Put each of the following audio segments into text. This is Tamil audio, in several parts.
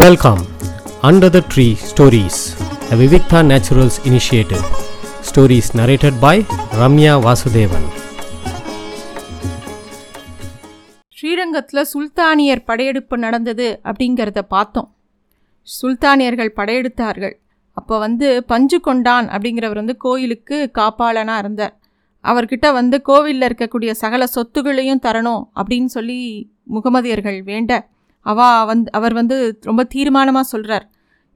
Welcome under the tree stories a Vivikta naturals initiative stories narrated by Ramya Vasudevan ஸ்ரீரங்கத்தில் சுல்தானியர் படையெடுப்பு நடந்தது அப்படிங்கிறத பார்த்தோம். சுல்தானியர்கள் படையெடுத்தார்கள். அப்போ வந்து பஞ்சு கொண்டான் அப்படிங்கிறவர் வந்து கோயிலுக்கு காப்பாளனாக இருந்தார். அவர்கிட்ட வந்து கோவிலில் இருக்கக்கூடிய சகல சொத்துகளையும் தரணும் அப்படின்னு சொல்லி முகமதியர்கள் வேண்ட அவா வந்து அவர் வந்து ரொம்ப தீர்மானமாக சொல்கிறார்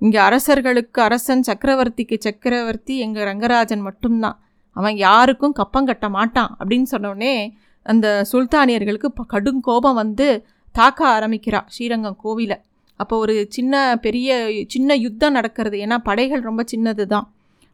இங்கே அரசர்களுக்கு அரசன் சக்கரவர்த்திக்கு சக்கரவர்த்தி எங்கள் ரங்கராஜன் மட்டும்தான். அவன் யாருக்கும் கப்பம் கட்ட மாட்டான் அப்படின்னு சொன்னோடனே அந்த சுல்தானியர்களுக்கு கடும் கோபம் வந்து தாக்க ஆரம்பிக்கிறா ஸ்ரீரங்கம் கோவிலை. அப்போ ஒரு சின்ன பெரிய சின்ன யுத்தம் நடக்கிறது. ஏன்னா படைகள் ரொம்ப சின்னது தான்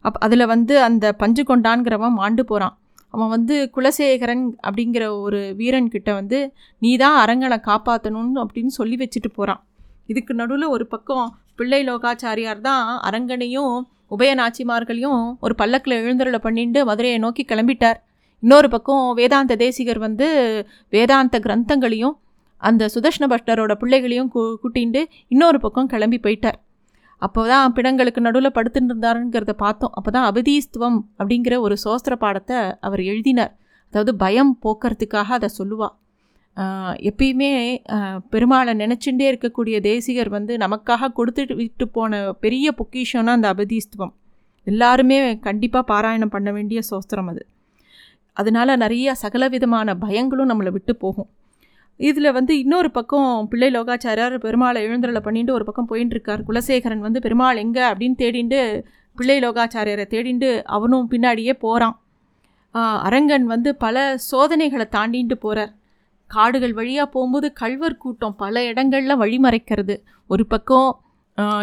அப் அதில் வந்து அந்த பஞ்சு கொண்டான்கிறவன் மாண்டு போகிறான் அவன் வந்து குலசேகரன் அப்படிங்கிற ஒரு வீரன் கிட்ட வந்து நீ தான் அரங்கனை காப்பாற்றணும்னு அப்படின்னு சொல்லி வச்சுட்டு போகிறான் இதுக்கு நடுவில் ஒரு பக்கம் பிள்ளை லோகாச்சாரியார் தான் அரங்கனையும் உபயநாச்சிமார்களையும் ஒரு பல்லக்கில் எழுந்தருளை பண்ணிட்டு மதுரையை நோக்கி கிளம்பிட்டார். இன்னொரு பக்கம் வேதாந்த தேசிகர் வந்து வேதாந்த கிரந்தங்களையும் அந்த சுதர்ஷ்ண பட்டரோட பிள்ளைகளையும் கூ கூட்டிண்டு இன்னொரு பக்கம் கிளம்பி போயிட்டார். அப்போ தான் பிணங்களுக்கு நடுவில் படுத்துட்டு இருந்தாருங்கிறத பார்த்தோம். அப்போ தான் அபதீஸ்துவம் அப்படிங்கிற ஒரு சோஸ்திர பாடத்தை அவர் எழுதினார். அதாவது பயம் போக்குறதுக்காக அதை சொல்லுவாள் எப்பயுமே பெருமாளை நினச்சிண்டே இருக்கக்கூடிய தேசிகர் வந்து நமக்காக கொடுத்துட்டு விட்டு போன பெரிய பொக்கிஷம்னா அந்த அபதீஸ்துவம் எல்லாருமே கண்டிப்பாக பாராயணம் பண்ண வேண்டிய சோஸ்திரம் அது. அதனால நிறைய சகலவிதமான பயங்களும் நம்மளை விட்டு போகும். இதில் வந்து இன்னொரு பக்கம் பிள்ளை லோகாச்சாரியார் பெருமாளை எழுந்தருளை பண்ணிட்டு ஒரு பக்கம் போயின்னு இருக்கார் குலசேகரன் வந்து பெருமாள் எங்கே? அப்படின்னு தேடிண்டு பிள்ளை லோகாச்சாரியரை தேடிண்டு அவனும் பின்னாடியே போகிறான் அரங்கன் வந்து பல சோதனைகளை தாண்டிட்டு போகிறார் காடுகள் வழியாக போகும்போது கல்வர் கூட்டம் பல இடங்களில் வழிமறைக்கிறது. ஒரு பக்கம்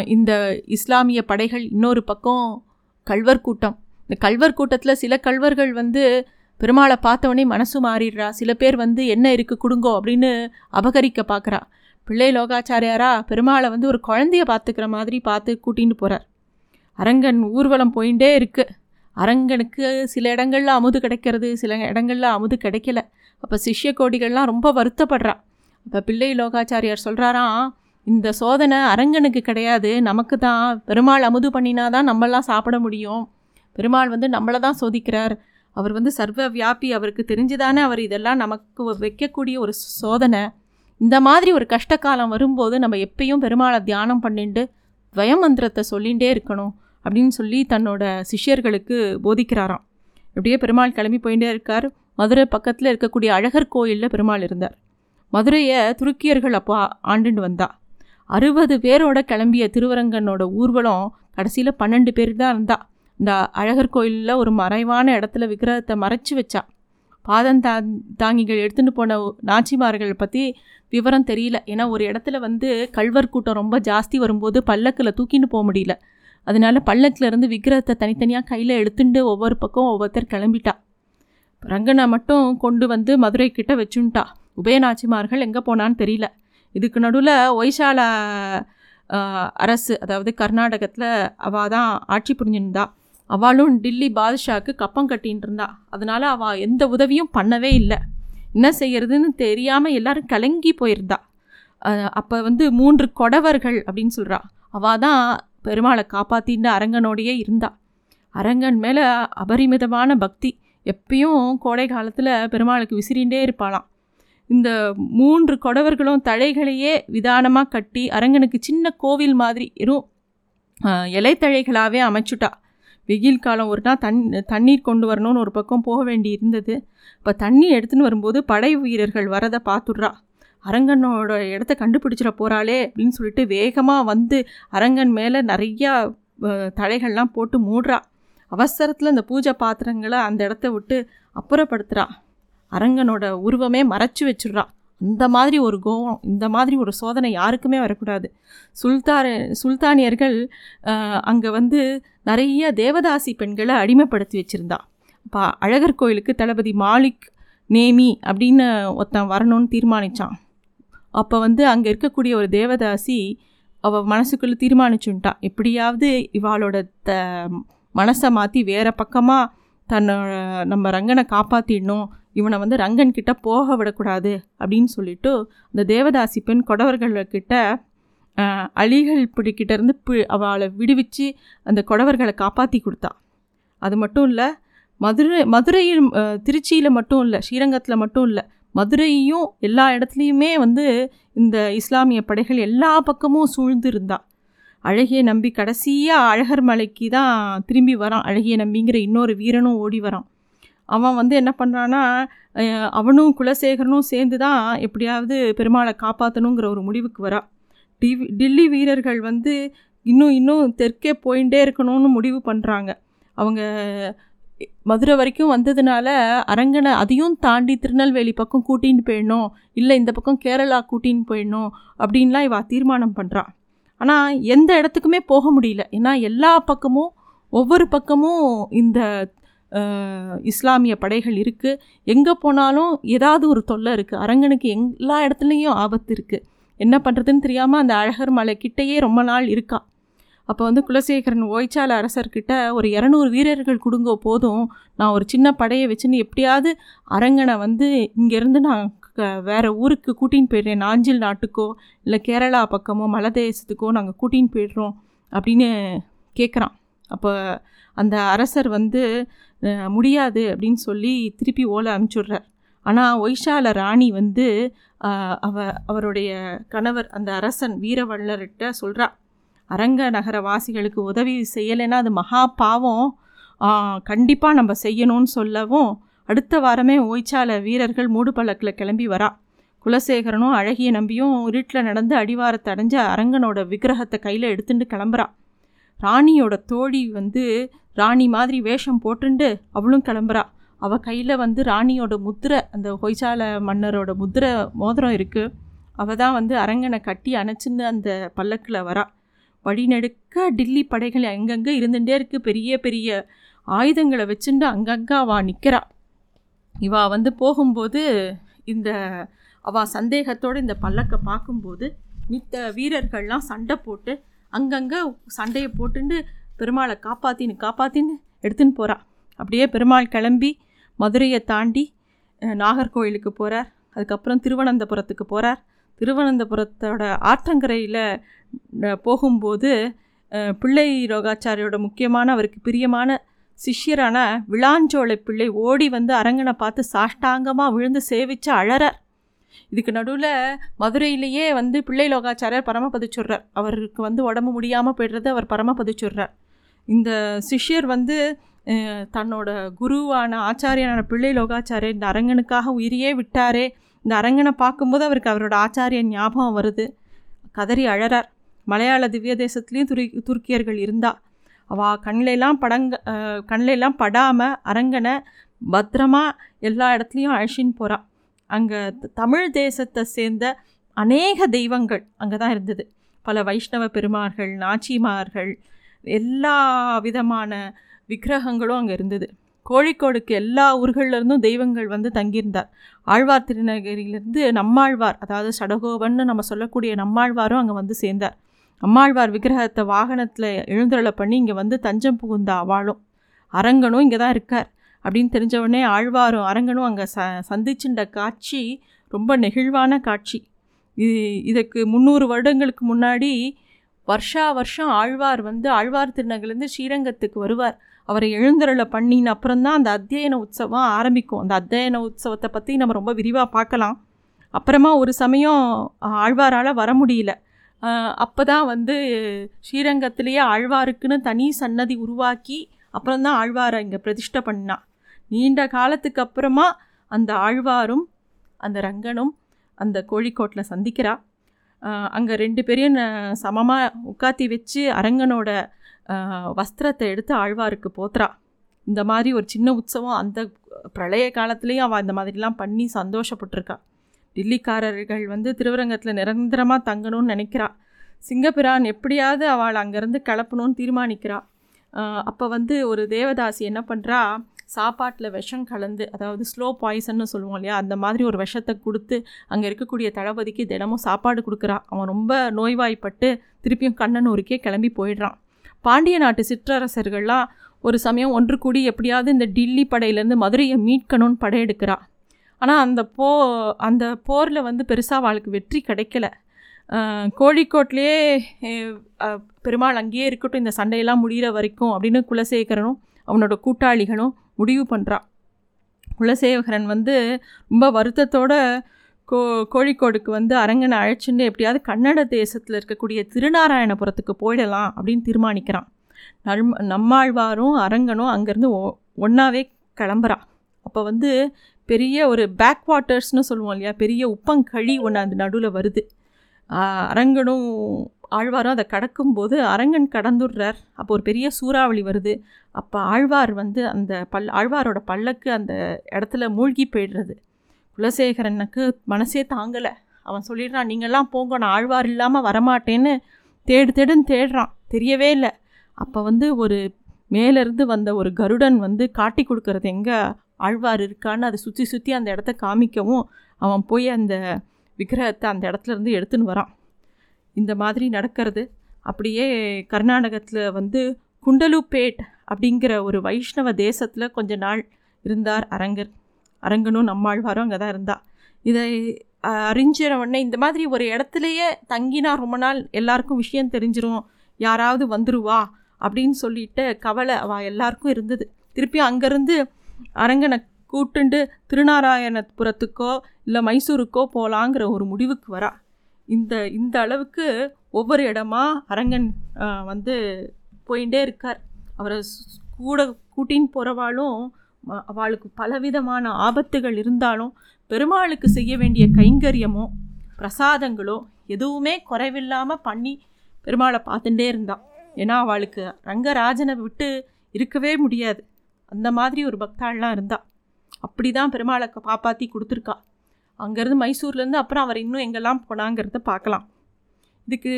இந்த இஸ்லாமிய படைகள் இன்னொரு பக்கம் கல்வர் கூட்டம். இந்த கல்வர் கூட்டத்தில் சில கல்வர்கள் வந்து பெருமாளை பார்த்தவொடனே மனசு மாறிடுறா. சில பேர் வந்து என்ன இருக்குது கொடுங்கோ அப்படின்னு அபகரிக்க பார்க்குறா. பிள்ளை லோகாச்சாரியாரா பெருமாளை வந்து ஒரு குழந்தைய பார்த்துக்கிற மாதிரி பார்த்து கூட்டின்னு போகிறார் அரங்கன் ஊர்வலம் போயிட்டே இருக்குது அரங்கனுக்கு சில இடங்களில் அமுது கிடைக்கிறது சில இடங்களில் அமுது கிடைக்கல. அப்போ சிஷ்ய கோடிகள்லாம் ரொம்ப வருத்தப்படுறா. அப்போ பிள்ளை லோகாச்சாரியார் சொல்கிறாராம் இந்த சோதனை அரங்கனுக்கு கிடையாது. நமக்கு தான் பெருமாள் அமுது பண்ணினா தான் நம்மளாம் சாப்பிட முடியும். பெருமாள் வந்து நம்மளை தான் சோதிக்கிறார். அவர் வந்து சர்வ வியாபி அவருக்கு தெரிஞ்சுதானே அவர் இதெல்லாம் நமக்கு வைக்கக்கூடிய ஒரு சோதனை. இந்த மாதிரி ஒரு கஷ்ட காலம் வரும்போது நம்ம எப்பயும் பெருமாளை தியானம் பண்ணிட்டு துவயமந்திரத்தை சொல்லிகிட்டே இருக்கணும் அப்படின்னு சொல்லி தன்னோட சிஷ்யர்களுக்கு போதிக்கிறாராம். இப்படியே பெருமாள் கிளம்பி போயிட்டே இருக்கார். மதுரை பக்கத்தில் இருக்கக்கூடிய அழகர் கோயிலில் பெருமாள் இருந்தார். மதுரையை துருக்கியர்கள் அப்போ ஆண்டுண்டு வந்தா. அறுபது பேரோட கிளம்பிய திருவரங்கனோட ஊர்வலம் கடைசியில் பன்னெண்டு பேர் தான் இருந்தா. இந்த அழகர் கோயிலில் ஒரு மறைவான இடத்துல விக்கிரகத்தை மறைச்சி வச்சா. பாதம் தா தாங்கிகள் எடுத்துகிட்டு போன நாச்சிமார்கள் பற்றி விவரம் தெரியல. ஏன்னா ஒரு இடத்துல வந்து கல்வர் கூட்டம் ரொம்ப ஜாஸ்தி வரும்போது பல்லக்கில் தூக்கின்னு போக முடியல. அதனால் பல்லக்கிலேருந்து விக்கிரகத்தை தனித்தனியாக கையில் எடுத்துட்டு ஒவ்வொரு பக்கம் ஒவ்வொருத்தர் கிளம்பிட்டா. ரங்கனை மட்டும் கொண்டு வந்து மதுரை கிட்ட வச்சுன்ட்டா. உபயநாச்சிமார்கள் எங்கே போனான்னு தெரியல. இதுக்கு நடுவில் ஒய்சாலா அரசு அதாவது கர்நாடகத்தில் அவள் தான் ஆட்சி புரிஞ்சிருந்தா. அவளும் டில்லி பாதுஷாவுக்கு கப்பம் கட்டின்னு இருந்தா. அதனால் அவள் எந்த உதவியும் பண்ணவே இல்லை. என்ன செய்யறதுன்னு தெரியாமல் எல்லாரும் கலங்கி போயிருந்தா. அப்போ வந்து மூன்று கொடவர்கள் அப்படின்னு சொல்கிறா அவள் தான் பெருமாளை காப்பாற்றின்னு அரங்கனோடையே இருந்தா. அரங்கன் மேலே அபரிமிதமான பக்தி. எப்பயும் கோடை காலத்தில் பெருமாளுக்கு விசிறிண்டே இருப்பாளாம். இந்த மூன்று கொடவர்களும் தழைகளையே விதானமாக கட்டி அரங்கனுக்கு சின்ன கோவில் மாதிரி வெறும் இலைத்தழைகளாகவே அமைச்சுட்டா. வெயில் காலம் ஒரு நாள் தண் தண்ணீர் கொண்டு வரணும்னு ஒரு பக்கம் போக வேண்டி இருந்தது. இப்போ தண்ணி எடுத்துன்னு வரும்போது படை வீரர்கள் வரதை பார்த்துடுறா அரங்கனோட இடத்த கண்டுபிடிச்சிட போகிறாளே அப்படின்னு சொல்லிட்டு வேகமாக வந்து அரங்கன் மேலே நிறையா தழைகள்லாம் போட்டு மூடுறா. அவசரத்தில் இந்த பூஜை பாத்திரங்களை அந்த இடத்த விட்டு அப்புறப்படுத்துகிறா அரங்கனோட உருவமே மறைச்சி வச்சிடுறா. அந்த மாதிரி ஒரு கோவம் இந்த மாதிரி ஒரு சோதனை யாருக்குமே வரக்கூடாது. சுல்தான சுல்தானியர்கள் அங்கே வந்து நிறைய தேவதாசி பெண்களை அடிமைப்படுத்தி வச்சுருந்தா. இப்போ அழகர் கோயிலுக்கு தளபதி மாலிக் நேமி அப்படின்னு ஒருத்தன் வரணும்னு தீர்மானித்தான் அப்போ வந்து அங்கே இருக்கக்கூடிய ஒரு தேவதாசி அவள் மனசுக்குள்ளே தீர்மானிச்சுட்டான் எப்படியாவது இவாளோட த மனசை மாற்றி வேறு பக்கமாக தன்னோட நம்ம ரங்கனை காப்பாற்றிடணும் இவனை வந்து ரங்கன் கிட்ட போக விடக்கூடாது அப்படின்னு சொல்லிட்டு அந்த தேவதாசி பெண் கொடவர்கள்கிட்ட அலிகள் பிடிக்கிட்டேருந்து பி அவளை விடுவிச்சு அந்த கொடவர்களை காப்பாற்றி கொடுத்தா. அது மட்டும் இல்லை மதுரை மதுரையில் திருச்சியில் மட்டும் இல்லை ஸ்ரீரங்கத்தில் மட்டும் இல்லை மதுரையும் எல்லா இடத்துலையுமே வந்து இந்த இஸ்லாமிய படைகள் எல்லா பக்கமும் சூழ்ந்து இருந்தா அழகிய நம்பி கடைசியாக அழகர் மலைக்கு தான் திரும்பி வரான். அழகிய நம்பிங்கிற இன்னொரு வீரனும் ஓடி வரான். அவன் வந்து என்ன பண்ணுறான்னா அவனும் குலசேகரனும் சேர்ந்து தான் எப்படியாவது பெருமாளை காப்பாற்றணுங்கிற ஒரு முடிவுக்கு வரா. டி டில்லி வீரர்கள் வந்து இன்னும் இன்னும் தெற்கே போயிட்டே இருக்கணும்னு முடிவு பண்ணுறாங்க அவங்க மதுரை வரைக்கும் வந்ததுனால அரங்கனை அதையும் தாண்டி திருநெல்வேலி பக்கம் கூட்டின்னு போயிடணும் இல்லை இந்த பக்கம் கேரளா கூட்டின்னு போயிடணும் அப்படின்லாம் இவா தீர்மானம் பண்ணுறான் ஆனால் எந்த இடத்துக்குமே போக முடியல. ஏன்னா எல்லா பக்கமும் ஒவ்வொரு பக்கமும் இந்த இஸ்லாமிய படைகள் இருக்குது எங்கே போனாலும் ஏதாவது ஒரு தொல்லை இருக்குது அரங்கனுக்கு எல்லா இடத்துலையும் ஆபத்து இருக்குது என்ன பண்ணுறதுன்னு தெரியாமல் அந்த அழகர் மலை கிட்டேயே ரொம்ப நாள் இருக்கா. அப்போ வந்து குலசேகரன் ஓய்ச்சால அரசர்கிட்ட ஒரு இரநூறு வீரர்கள் கொடுங்க போதும். நான் ஒரு சின்ன படையை வச்சுன்னு எப்படியாவது அரங்கனை வந்து இங்கேருந்து நான் வேறு ஊருக்கு கூட்டின்னு போயிடுறேன். நாஞ்சில் நாட்டுக்கோ இல்லை கேரளா பக்கமோ மலதேசத்துக்கோ நாங்கள் கூட்டின்னு போயிடுறோம் அப்படின்னு கேட்குறான் அப்போ அந்த அரசர் வந்து முடியாது அப்படின்னு சொல்லி திருப்பி ஓலை அனுப்பிச்சுட்றார். ஆனால் ஒய்ஷால ராணி வந்து அவ அவருடைய கணவர் அந்த அரசன் வீரவள்ளர்கிட்ட சொல்கிறா அரங்க நகர வாசிகளுக்கு உதவி செய்யலைன்னா அது மகா பாவம். கண்டிப்பாக நம்ம செய்யணும்னு சொல்லவும் அடுத்த வாரமே ஓய்ச்சால வீரர்கள் மூடு பழக்கில் கிளம்பி வரா. குலசேகரனும் அழகிய நம்பியும் இருட்டில் நடந்து அடிவாரத்தை அடைஞ்ச அரங்கனோட விக்கிரகத்தை கையில் எடுத்துட்டு கிளம்புறான் ராணியோட தோழி வந்து ராணி மாதிரி வேஷம் போட்டுண்டு அவளும் கிளம்புறா. அவள் கையில் வந்து ராணியோட முத்திரை அந்த ஹொய்சால மன்னரோட முத்திரை மோதிரம் இருக்குது அவள் தான் வந்து அரங்கனை கட்டி அணைச்சின்னு அந்த பல்லக்கில் வரா. வழிநடுக்க டில்லி படைகள் அங்கங்கே இருந்துகிட்டே இருக்குது பெரிய பெரிய ஆயுதங்களை வச்சுட்டு அங்கங்கே அவள் நிற்கிறா இவா வந்து போகும்போது இந்த அவள் சந்தேகத்தோடு இந்த பல்லக்கை பார்க்கும்போது மித்த வீரர்கள்லாம் சண்டை போட்டு அங்கங்கே சண்டையை போட்டுண்டு பெருமாளை காப்பாற்றின்னு காப்பாற்றின்னு எடுத்துன்னு போகிறா அப்படியே பெருமாள் கிளம்பி மதுரையை தாண்டி நாகர்கோயிலுக்கு போகிறார் அதுக்கப்புறம் திருவனந்தபுரத்துக்கு போகிறார் திருவனந்தபுரத்தோட ஆற்றங்கரையில் போகும்போது பிள்ளை ரோகாச்சாரியோட முக்கியமான அவருக்கு பிரியமான சிஷ்யரான விளாஞ்சோலை பிள்ளை ஓடி வந்து அரங்கனை பார்த்து சாஷ்டாங்கமாக விழுந்து சேவிச்சு அழறார். இதுக்கு நடுவில் மதுரையிலேயே வந்து பிள்ளை லோகாச்சாரியர் பரமபதிச்சுடுறார் அவருக்கு வந்து உடம்பு முடியாமல் போய்டுறது அவர் பரமபதிச்சுடுறார் இந்த சிஷ்யர் வந்து தன்னோட குருவான ஆச்சாரியனான பிள்ளை லோகாச்சாரியர் இந்த அரங்கனுக்காக உயிரியே விட்டாரே. இந்த அரங்கனை பார்க்கும்போது அவருக்கு அவரோட ஆச்சாரியன் ஞாபகம் வருது. கதறி அழறார். மலையாள திவ்ய தேசத்துலேயும் துரு துருக்கியர்கள் இருந்தா. அவள் கண்ணிலெல்லாம் படங்க கண்ணிலெல்லாம் படாமல் அரங்கனை பத்திரமா எல்லா இடத்துலையும் அழைச்சின்னு போகிறாள் அங்கே தமிழ் தேசத்தை சேர்ந்த அநேக தெய்வங்கள் அங்கே தான் இருந்தது. பல வைஷ்ணவ பெருமார்கள் நாச்சிமார்கள் எல்லா விதமான விக்கிரகங்களும் அங்கே இருந்தது. கோழிக்கோடுக்கு எல்லா ஊர்கள்லேருந்தும் தெய்வங்கள் வந்து தங்கியிருந்தார். ஆழ்வார் திருநகரிலிருந்து நம்மாழ்வார் அதாவது சடகோபன்னு நம்ம சொல்லக்கூடிய நம்மாழ்வாரும் அங்கே வந்து சேர்ந்தார். அம்மாழ்வார் விக்கிரகத்தை வாகனத்தில் எழுந்தருளை பண்ணி இங்கே வந்து தஞ்சம் புகுந்த அவாளும் அரங்கனும் இங்கே தான் இருக்கார். அப்படின்னு தெரிஞ்சவுடனே ஆழ்வாரும் அரங்கனும் அங்கே ச சந்திச்சுண்ட காட்சி ரொம்ப நெகிழ்வான காட்சி. இது இதுக்கு முந்நூறு வருடங்களுக்கு முன்னாடி வருஷா வருஷம் ஆழ்வார் வந்து ஆழ்வார் திருநகர்லேருந்து ஸ்ரீரங்கத்துக்கு வருவார். அவரை எழுந்தருளை பண்ணின அப்புறம்தான் அந்த அத்தியன உற்சவம் ஆரம்பிக்கும். அந்த அத்தியன உற்சவத்தை பற்றி நம்ம ரொம்ப விரிவாக பார்க்கலாம். அப்புறமா ஒரு சமயம் ஆழ்வாரால் வர முடியல. அப்போ தான் வந்து ஸ்ரீரங்கத்திலேயே ஆழ்வாருக்குன்னு தனி சன்னதி உருவாக்கி அப்புறம்தான் ஆழ்வாரை இங்கே பிரதிஷ்டை பண்ணான். நீண்ட காலத்துக்கு அப்புறமா அந்த ஆழ்வாரும் அந்த ரங்கனும் அந்த கோழிக்கோட்டில் சந்திக்கிறா. அங்கே ரெண்டு பேரையும் சமமாக உட்காத்தி வச்சு அரங்கனோட வஸ்திரத்தை எடுத்து ஆழ்வாருக்கு போத்துறா. இந்த மாதிரி ஒரு சின்ன உற்சவம் அந்த பிரளய காலத்துலேயும் அவள் இந்த மாதிரிலாம் பண்ணி சந்தோஷப்பட்டிருக்கா. டில்லிக்காரர்கள் வந்து திருவரங்கத்தில் நிரந்தரமாக தங்கணும்னு நினைக்கிறா. சிங்கப்பிரான் எப்படியாவது அவள் அங்கேருந்து கிளப்பணும்னு தீர்மானிக்கிறா. அப்போ வந்து ஒரு தேவதாசி என்ன பண்ணுறா சாப்பாட்டில் விஷம் கலந்து அதாவது ஸ்லோ பாய்சன்னு சொல்லுவோம் இல்லையா அந்த மாதிரி ஒரு விஷத்தை கொடுத்து அங்கே இருக்கக்கூடிய தளபதிக்கு தினமும் சாப்பாடு கொடுக்குறா. அவன் ரொம்ப நோய்வாய்ப்பட்டு திருப்பியும் கண்ணனூருக்கே கிளம்பி போயிடுறான். பாண்டிய நாட்டு சிற்றரசர்கள்லாம் ஒரு சமயம் ஒன்று கூடி எப்படியாவது இந்த டில்லி படையிலேருந்து மதுரையை மீட்கணும்னு படையெடுக்கிறா ஆனால் அந்த போ அந்த போரில் வந்து பெருசாக அவளுக்கு வெற்றி கிடைக்கல. கோழிக்கோட்லேயே பெருமாள் அங்கேயே இருக்கட்டும் இந்த சண்டையெல்லாம் முடிகிற வரைக்கும் அப்படின்னு குலசேகரனும் அவனோட கூட்டாளிகளும் முடிவு பண்ணுறான் குலசேகரன் வந்து ரொம்ப வருத்தத்தோட கோ கோழிக்கோடுக்கு வந்து அரங்கனை அழைச்சிட்டு எப்படியாவது கன்னட தேசத்தில் இருக்கக்கூடிய திருநாராயணபுரத்துக்கு போயிடலாம் அப்படின்னு தீர்மானிக்கிறான். நல் நம்மாழ்வாரும் அரங்கனும் அங்கேருந்து ஒ ஒன்றாவே கிளம்புறான் அப்போ வந்து பெரிய ஒரு பேக் வாட்டர்ஸ்னு சொல்லுவோம் இல்லையா? பெரிய உப்பங்கழி ஒன்று அந்த நடுவில் வருது. அரங்கனும் ஆழ்வாரும் அதை கடக்கும்போது அரங்கன் கடந்துடுறார். அப்போ ஒரு பெரிய சூறாவளி வருது. அப்போ ஆழ்வார் வந்து அந்த பல் ஆழ்வாரோட பல்லக்கு அந்த இடத்துல மூழ்கி போயிடுறது. குலசேகரனுக்கு மனசே தாங்கலை. அவன் சொல்லிடுறான் நீங்கள்லாம் போங்க நான் ஆழ்வார் இல்லாமல் வரமாட்டேன்னு. தேடு தேடுன்னு தேடுறான். தெரியவே இல்லை. அப்போ வந்து ஒரு மேலேருந்து வந்த ஒரு கருடன் வந்து காட்டி கொடுக்கறது எங்கே ஆழ்வார் இருக்கான்னு அதை சுற்றி சுற்றி அந்த இடத்த காமிக்கவும். அவன் போய் அந்த விக்கிரகத்தை அந்த இடத்துலேருந்து எடுத்துன்னு வரான். இந்த மாதிரி நடக்கிறது. அப்படியே கர்நாடகத்தில் வந்து குண்டலுப்பேட் அப்படிங்கிற ஒரு வைஷ்ணவ தேசத்தில் கொஞ்ச நாள் இருந்தார் அரங்கர். அரங்கனும் நம்மாழ்வாரும் அங்கே தான் இருந்தா. இதை அறிஞ்சிற உடனே இந்த மாதிரி ஒரு இடத்துலையே தங்கினா ரொம்ப நாள் எல்லாருக்கும் விஷயம் தெரிஞ்சிரும். யாராவது வந்துருவா அப்படின்னு சொல்லிட்டு கவலை அவ எல்லாருக்கும் இருந்தது. திருப்பி அங்கேருந்து அரங்கனை கூட்டுண்டு திருநாராயணபுரத்துக்கோ இல்லை மைசூருக்கோ போகலாங்கிற ஒரு முடிவுக்கு வரா. இந்த இந்த அளவுக்கு ஒவ்வொரு இடமா அரங்கன் வந்து போயிட்டே இருக்கார். அவரை கூட கூட்டின்னு போகிறவாளும் அவளுக்கு பலவிதமான ஆபத்துகள் இருந்தாலும் பெருமாளுக்கு செய்ய வேண்டிய கைங்கரியமோ பிரசாதங்களோ எதுவுமே குறைவில்லாமல் பண்ணி பெருமாளை பார்த்துட்டே இருந்தான் ஏன்னா அவளுக்கு ரங்கராஜனை விட்டு இருக்கவே முடியாது. அந்த மாதிரி ஒரு பக்தாள்லாம் இருந்தா. அப்படி தான் பெருமாளை காப்பாற்றி கொடுத்துருக்கா. அங்கேருந்து மைசூர்லேருந்து அப்புறம் அவர் இன்னும் எங்கெல்லாம் போனாங்கிறத பார்க்கலாம். இதுக்கு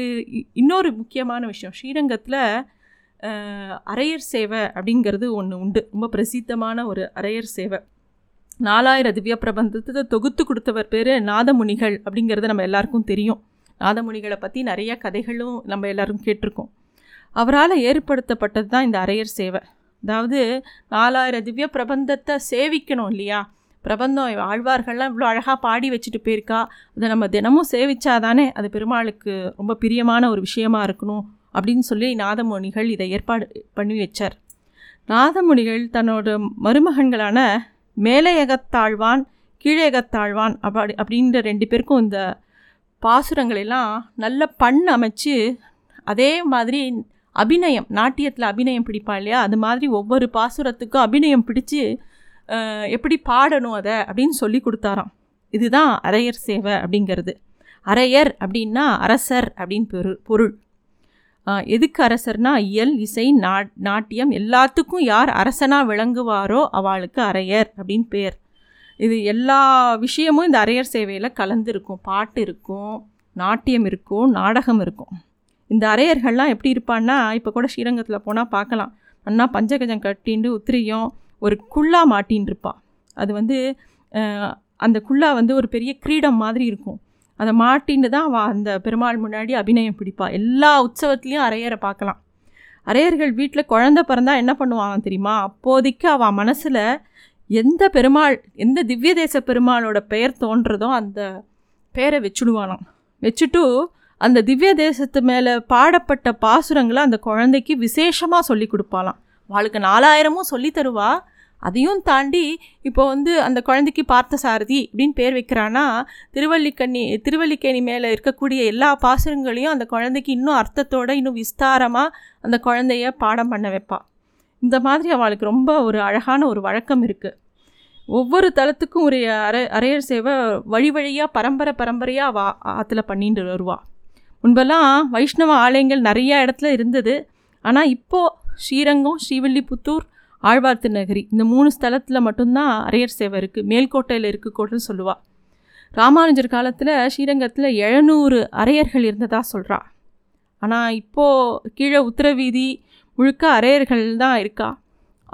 இன்னொரு முக்கியமான விஷயம் ஸ்ரீரங்கத்தில் அரையர் சேவை அப்படிங்கிறது ஒன்று உண்டு. ரொம்ப பிரசித்தமான ஒரு அரையர் சேவை. நாலாயிரம் திவ்ய பிரபந்தத்தை தொகுத்து கொடுத்தவர் பேர் நாதமுனிகள் அப்படிங்கிறது நம்ம எல்லாருக்கும் தெரியும். நாதமுனிகளை பற்றி நிறைய கதைகளும் நம்ம எல்லோரும் கேட்டிருக்கோம். அவரால் ஏற்படுத்தப்பட்டது தான் இந்த அரையர் சேவை. அதாவது நாலாயிரம் திவ்ய பிரபந்தத்தை சேவிக்கணும் இல்லையா? பிரபந்தம் ஆழ்வார்கள்லாம் இவ்வளோ அழகாக பாடி வச்சுட்டு போயிருக்கா. அதை நம்ம தினமும் சேவிச்சாதானே அது பெருமாளுக்கு ரொம்ப பிரியமான ஒரு விஷயமா இருக்கணும் அப்படின்னு சொல்லி நாதமுனிகள் இதை ஏற்பாடு பண்ணி வச்சார். நாதமுனிகள் தன்னோட மருமகன்களான மேலையகத்தாழ்வான் கீழையகத்தாழ்வான் அப்படி அப்படின்ற ரெண்டு பேருக்கும் இந்த பாசுரங்களெல்லாம் நல்ல பண் அமைச்சு அதே மாதிரி அபிநயம் நாட்டியத்தில் அபிநயம் பிடிப்பா இல்லையா? அது மாதிரி ஒவ்வொரு பாசுரத்துக்கும் அபிநயம் பிடிச்சி எப்படி பாடணும் அதை அப்படின்னு சொல்லி கொடுத்தாராம். இதுதான் அரையர் சேவை அப்படிங்கிறது. அரையர் அப்படின்னா அரசர் அப்படின்னு பொரு பொருள். எதுக்கு அரசர்னா இயல் இசை நா நாட்டியம் எல்லாத்துக்கும் யார் அரசனாக விளங்குவாரோ அவளுக்கு அரையர் அப்படின்னு பேர். இது எல்லா விஷயமும் இந்த அரையர் சேவையில் கலந்துருக்கும். பாட்டு இருக்கும் நாட்டியம் இருக்கும் நாடகம் இருக்கும். இந்த அரையர்கள்லாம் எப்படி இருப்பான்னா இப்போ கூட ஸ்ரீரங்கத்தில் போனால் பார்க்கலாம். அண்ணா பஞ்சகஜம் கட்டிண்டு உத்திரியும் ஒரு குள்ளா மாட்டின்னு அது வந்து அந்த குள்ளா வந்து ஒரு பெரிய கிரீடம் மாதிரி இருக்கும். அதை மாட்டின்னு தான் அவள் அந்த பெருமாள் முன்னாடி அபிநயம் பிடிப்பாள் எல்லா உற்சவத்துலேயும் அரையரை பார்க்கலாம். அரையர்கள் வீட்டில் குழந்த பிறந்தா என்ன பண்ணுவாங்க தெரியுமா? அப்போதைக்கு அவள் மனசில் எந்த பெருமாள் எந்த திவ்ய தேச பெருமாளோட பெயர் தோன்றதோ அந்த பெயரை வச்சுடுவானாம் வச்சுட்டு அந்த திவ்ய தேசத்து மேலே பாடப்பட்ட பாசுரங்களை அந்த குழந்தைக்கு விசேஷமாக சொல்லி கொடுப்பாளாம். அவளுக்கு நாலாயிரமும் சொல்லி தருவா. அதையும் தாண்டி இப்போ வந்து அந்த குழந்தைக்கு பார்த்த சாரதி அப்படின்னு பேர் வைக்கிறான்னா திருவல்லிக்கண்ணி திருவல்லிக்கேணி மேலே இருக்கக்கூடிய எல்லா பாசுரங்களையும் அந்த குழந்தைக்கு இன்னும் அர்த்தத்தோடு இன்னும் விஸ்தாரமாக அந்த குழந்தைய பாடம் பண்ண வைப்பாள் இந்த மாதிரி அவளுக்கு ரொம்ப ஒரு அழகான ஒரு வழக்கம் இருக்குது ஒவ்வொரு தளத்துக்கும் ஒரு அரை அரையர் சேவை வழி வழியாக பரம்பரை பரம்பரையாக வா ஆற்றுல பண்ணிட்டு வருவாள் முன்பெல்லாம் வைஷ்ணவ ஆலயங்கள் நிறையா இடத்துல இருந்தது. ஆனால் இப்போது ஸ்ரீரங்கம் ஸ்ரீவில்லிபுத்தூர் ஆழ்வார்த்து நகரி. இந்த மூணு ஸ்தலத்தில் மட்டும்தான் அரையர் சேவை இருக்குது மேல்கோட்டையில் இருக்கக்கூடன்னு சொல்லுவாள் ராமானுஜர் காலத்தில் ஸ்ரீரங்கத்தில் எழுநூறு அரையர்கள் இருந்ததாக சொல்கிறா ஆனால் இப்போது கீழே உத்தரவீதி முழுக்க அரையர்கள் தான் இருக்கா.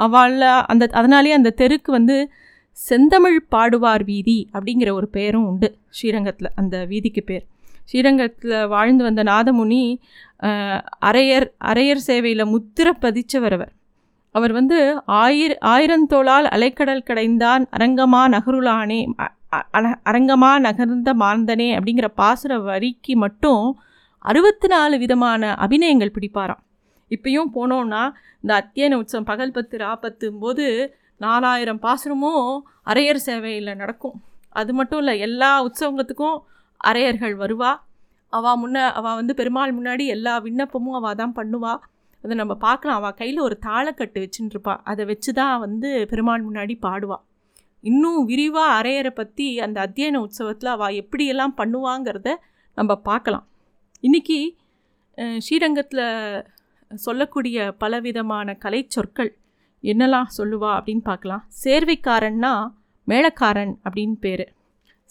அவளில் அந்த அதனாலே அந்த தெருக்கு வந்து செந்தமிழ் பாடுவார் வீதி அப்படிங்கிற ஒரு பெயரும் உண்டு ஸ்ரீரங்கத்தில் அந்த வீதிக்கு பேர். ஸ்ரீரங்கத்தில் வாழ்ந்து வந்த நாதமுனி அரையர் அரையர் சேவையில் முத்திர பதிச்சவர் அவர் வந்து ஆயிர ஆயிரந்தோளால் அலைக்கடல் கடைந்தான். அரங்கமா நகருளானே அ- அரங்கமா நகர்ந்த மாந்தனே அப்படிங்கிற பாசுர வரிக்கு மட்டும் அறுபத்தி நாலு விதமான அபிநயங்கள் பிடிப்பாராம். இப்பயும் போனோம்னா இந்த அத்தியன உற்சவம் பகல் பத்து ராப்பத்தும் போது நாலாயிரம் பாசுரமும் அரையர் சேவையில் நடக்கும். அது மட்டும் இல்லை எல்லா உற்சவங்கத்துக்கும் அரையர்கள் வருவா. அவள் முன்ன அவள் வந்து பெருமாள் முன்னாடி எல்லா விண்ணப்பமும் அவள் தான் பண்ணுவாள் அதை நம்ம பார்க்கலாம். அவள் கையில் ஒரு தாளக்கட்டு வச்சுட்டுருப்பா அதை வச்சு தான் வந்து பெருமாள் முன்னாடி பாடுவாள் இன்னும் விரிவாக அரையரை பற்றி அந்த அத்தியன உற்சவத்தில் அவள் எப்படியெல்லாம் பண்ணுவாங்கிறத நம்ம பார்க்கலாம். இன்றைக்கி ஸ்ரீரங்கத்தில் சொல்லக்கூடிய பலவிதமான கலை சொற்கள் என்னெல்லாம் சொல்லுவா அப்படின்னு பார்க்கலாம். சேர்வைக்காரன்னா மேளக்காரன் அப்படின்னு பேர்.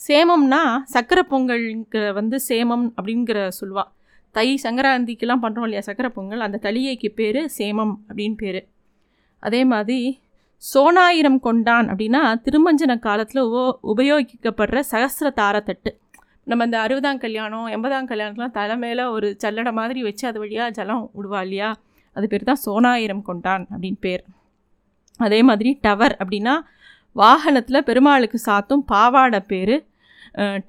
சேமம்னா சக்கரை பொங்கல்ங்கிற வந்து சேமம் அப்படிங்கிற சொல்லுவாள் தை சங்கராந்திக்கெல்லாம் பண்ணுறோம் இல்லையா? சக்கரை பொங்கல். அந்த தளியைக்கு பேர் சேமம் அப்படின்னு பேர். அதே மாதிரி சோனாயிரம் கொண்டான் அப்படின்னா திருமஞ்சன காலத்தில் உபோ உபயோகிக்கப்படுற சகஸ்ர தாரத்தட்டு. நம்ம இந்த அறுபதாம் கல்யாணம் எண்பதாம் கல்யாணத்துலாம் தலை மேலே ஒரு சல்லடை மாதிரி வச்சு அது வழியாக ஜலம் விடுவா இல்லையா? அது பேர் தான் சோனாயிரம் கொண்டான் அப்படின்னு பேர். அதே மாதிரி டவர் அப்படின்னா வாகனத்தில் பெருமாளுக்கு சாத்தும் பாவாடை பேர்.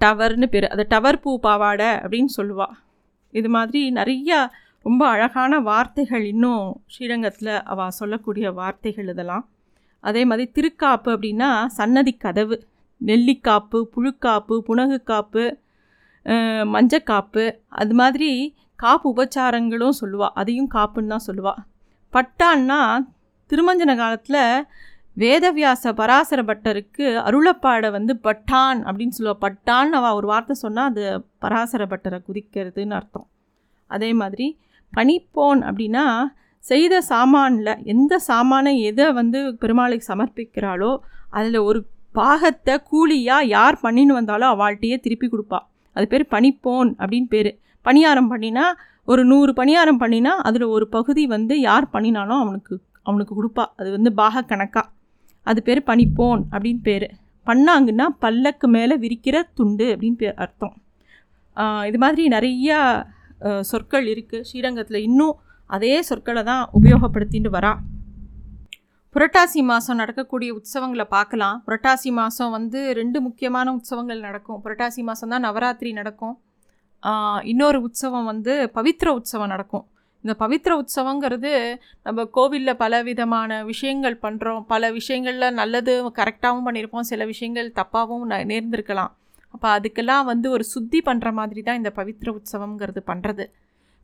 டவர்னு பேர். அது டவர் பூ பாவாடை அப்படின்னு சொல்லுவாள் இது மாதிரி நிறையா ரொம்ப அழகான வார்த்தைகள் இன்னும் ஸ்ரீரங்கத்தில் அவள் சொல்லக்கூடிய வார்த்தைகள் இதெல்லாம். அதே மாதிரி திருக்காப்பு அப்படின்னா சன்னதி கதவு நெல்லிக்காப்பு புழுக்காப்பு புனகுக்காப்பு அஹ், மஞ்சக்காப்பு அது மாதிரி காப்பு உபச்சாரங்களும் சொல்லுவாள் அதையும் காப்புன்னு தான் சொல்லுவாள் பட்டான்னா திருமஞ்சன காலத்தில் வேதவியாச பராசர பட்டருக்கு அருளப்பாட வந்து பட்டான் அப்படின்னு சொல்லுவா. பட்டான் அவள் ஒரு வார்த்தை சொன்னால் அது பராசர பட்டரை குதிக்கிறதுன்னு அர்த்தம். அதே மாதிரி பனிப்போன் அப்படின்னா செய்த சாமானில் எந்த சாமானை எதை வந்து பெருமாளுக்கு சமர்ப்பிக்கிறாளோ அதில் ஒரு பாகத்தை கூலியாக யார் பண்ணின்னு வந்தாலும் அவள்கிட்டயே திருப்பி கொடுப்பா. அது பேர் பனிப்போன் அப்படின்னு பேர். பணியாரம் பண்ணினா ஒரு நூறு பணியாரம் பண்ணினா அதில் ஒரு பகுதி வந்து யார் பண்ணினாலும் அவனுக்கு அவனுக்கு கொடுப்பா. அது வந்து பாக கணக்காக அது பேர் பனிப்போன் அப்படின்னு பேர். பண்ணாங்கன்னா பல்லக்கு மேலே விரிக்கிற துண்டு அப்படின்னு பேர் அர்த்தம். இது மாதிரி நிறையா சொற்கள் இருக்குது ஸ்ரீரங்கத்தில் இன்னும் அதே சொற்களை தான் உபயோகப்படுத்திட்டு வரா. புரட்டாசி மாதம் நடக்கக்கூடிய உற்சவங்களை பார்க்கலாம். புரட்டாசி மாதம் வந்து ரெண்டு முக்கியமான உற்சவங்கள் நடக்கும். புரட்டாசி மாதம் தான் நவராத்திரி நடக்கும். இன்னொரு உற்சவம் வந்து பவித்ர உற்சவம் நடக்கும். இந்த பவித்திர உற்சவங்கிறது நம்ம கோவிலில் பல விதமான விஷயங்கள் பண்ணுறோம் பல விஷயங்களில் நல்லது கரெக்டாகவும் பண்ணியிருப்போம் சில விஷயங்கள் தப்பாகவும் ந- நேர்ந்திருக்கலாம். அப்போ அதுக்கெல்லாம் வந்து ஒரு சுத்தி பண்ணுற மாதிரி தான் இந்த பவித்ர உற்சவங்கிறது பண்ணுறது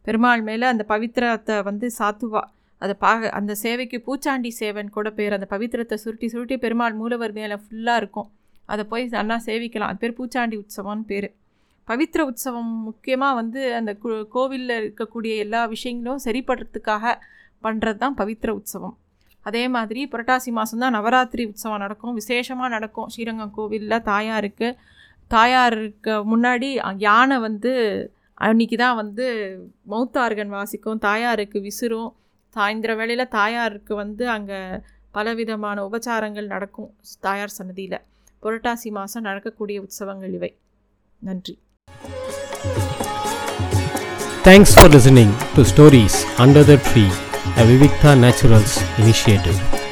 பெருமாள் மேலே அந்த பவித்திரத்தை வந்து சாத்துவா. அதை பா அந்த சேவைக்கு பூச்சாண்டி சேவன் கூட பேர் அந்த பவித்திரத்தை சுருட்டி சுருட்டி பெருமாள் மூலவர் மேலே ஃபுல்லாக இருக்கும். அதை போய் நல்லா சேவிக்கலாம். அது பேர் பூச்சாண்டி உற்சவம்னு பேர். பவித்ர உற்சவம் முக்கியமாக வந்து அந்த கோவிலில் இருக்கக்கூடிய எல்லா விஷயங்களும் சரிப்படுறதுக்காக பண்ணுறது தான் பவித்ர உற்சவம். அதே மாதிரி புரட்டாசி மாதம் தான் நவராத்திரி உற்சவம் நடக்கும். விசேஷமாக நடக்கும். ஸ்ரீரங்கம் கோவிலில் தாயாருக்கு தாயாருக்கு முன்னாடி யானை வந்து அன்னைக்கு தான் வந்து மௌத்தார்கன் வாசிக்கும். தாயாருக்கு விசிறும். சாயந்தர வேளையில் தாயாருக்கு வந்து அங்கே பலவிதமான உபச்சாரங்கள் நடக்கும். தாயார் சன்னதியில். புரட்டாசி மாதம் நடக்கக்கூடிய உற்சவங்கள் இவை. நன்றி. Thanks for listening to Stories Under the Tree, a Vivikta Naturals initiative.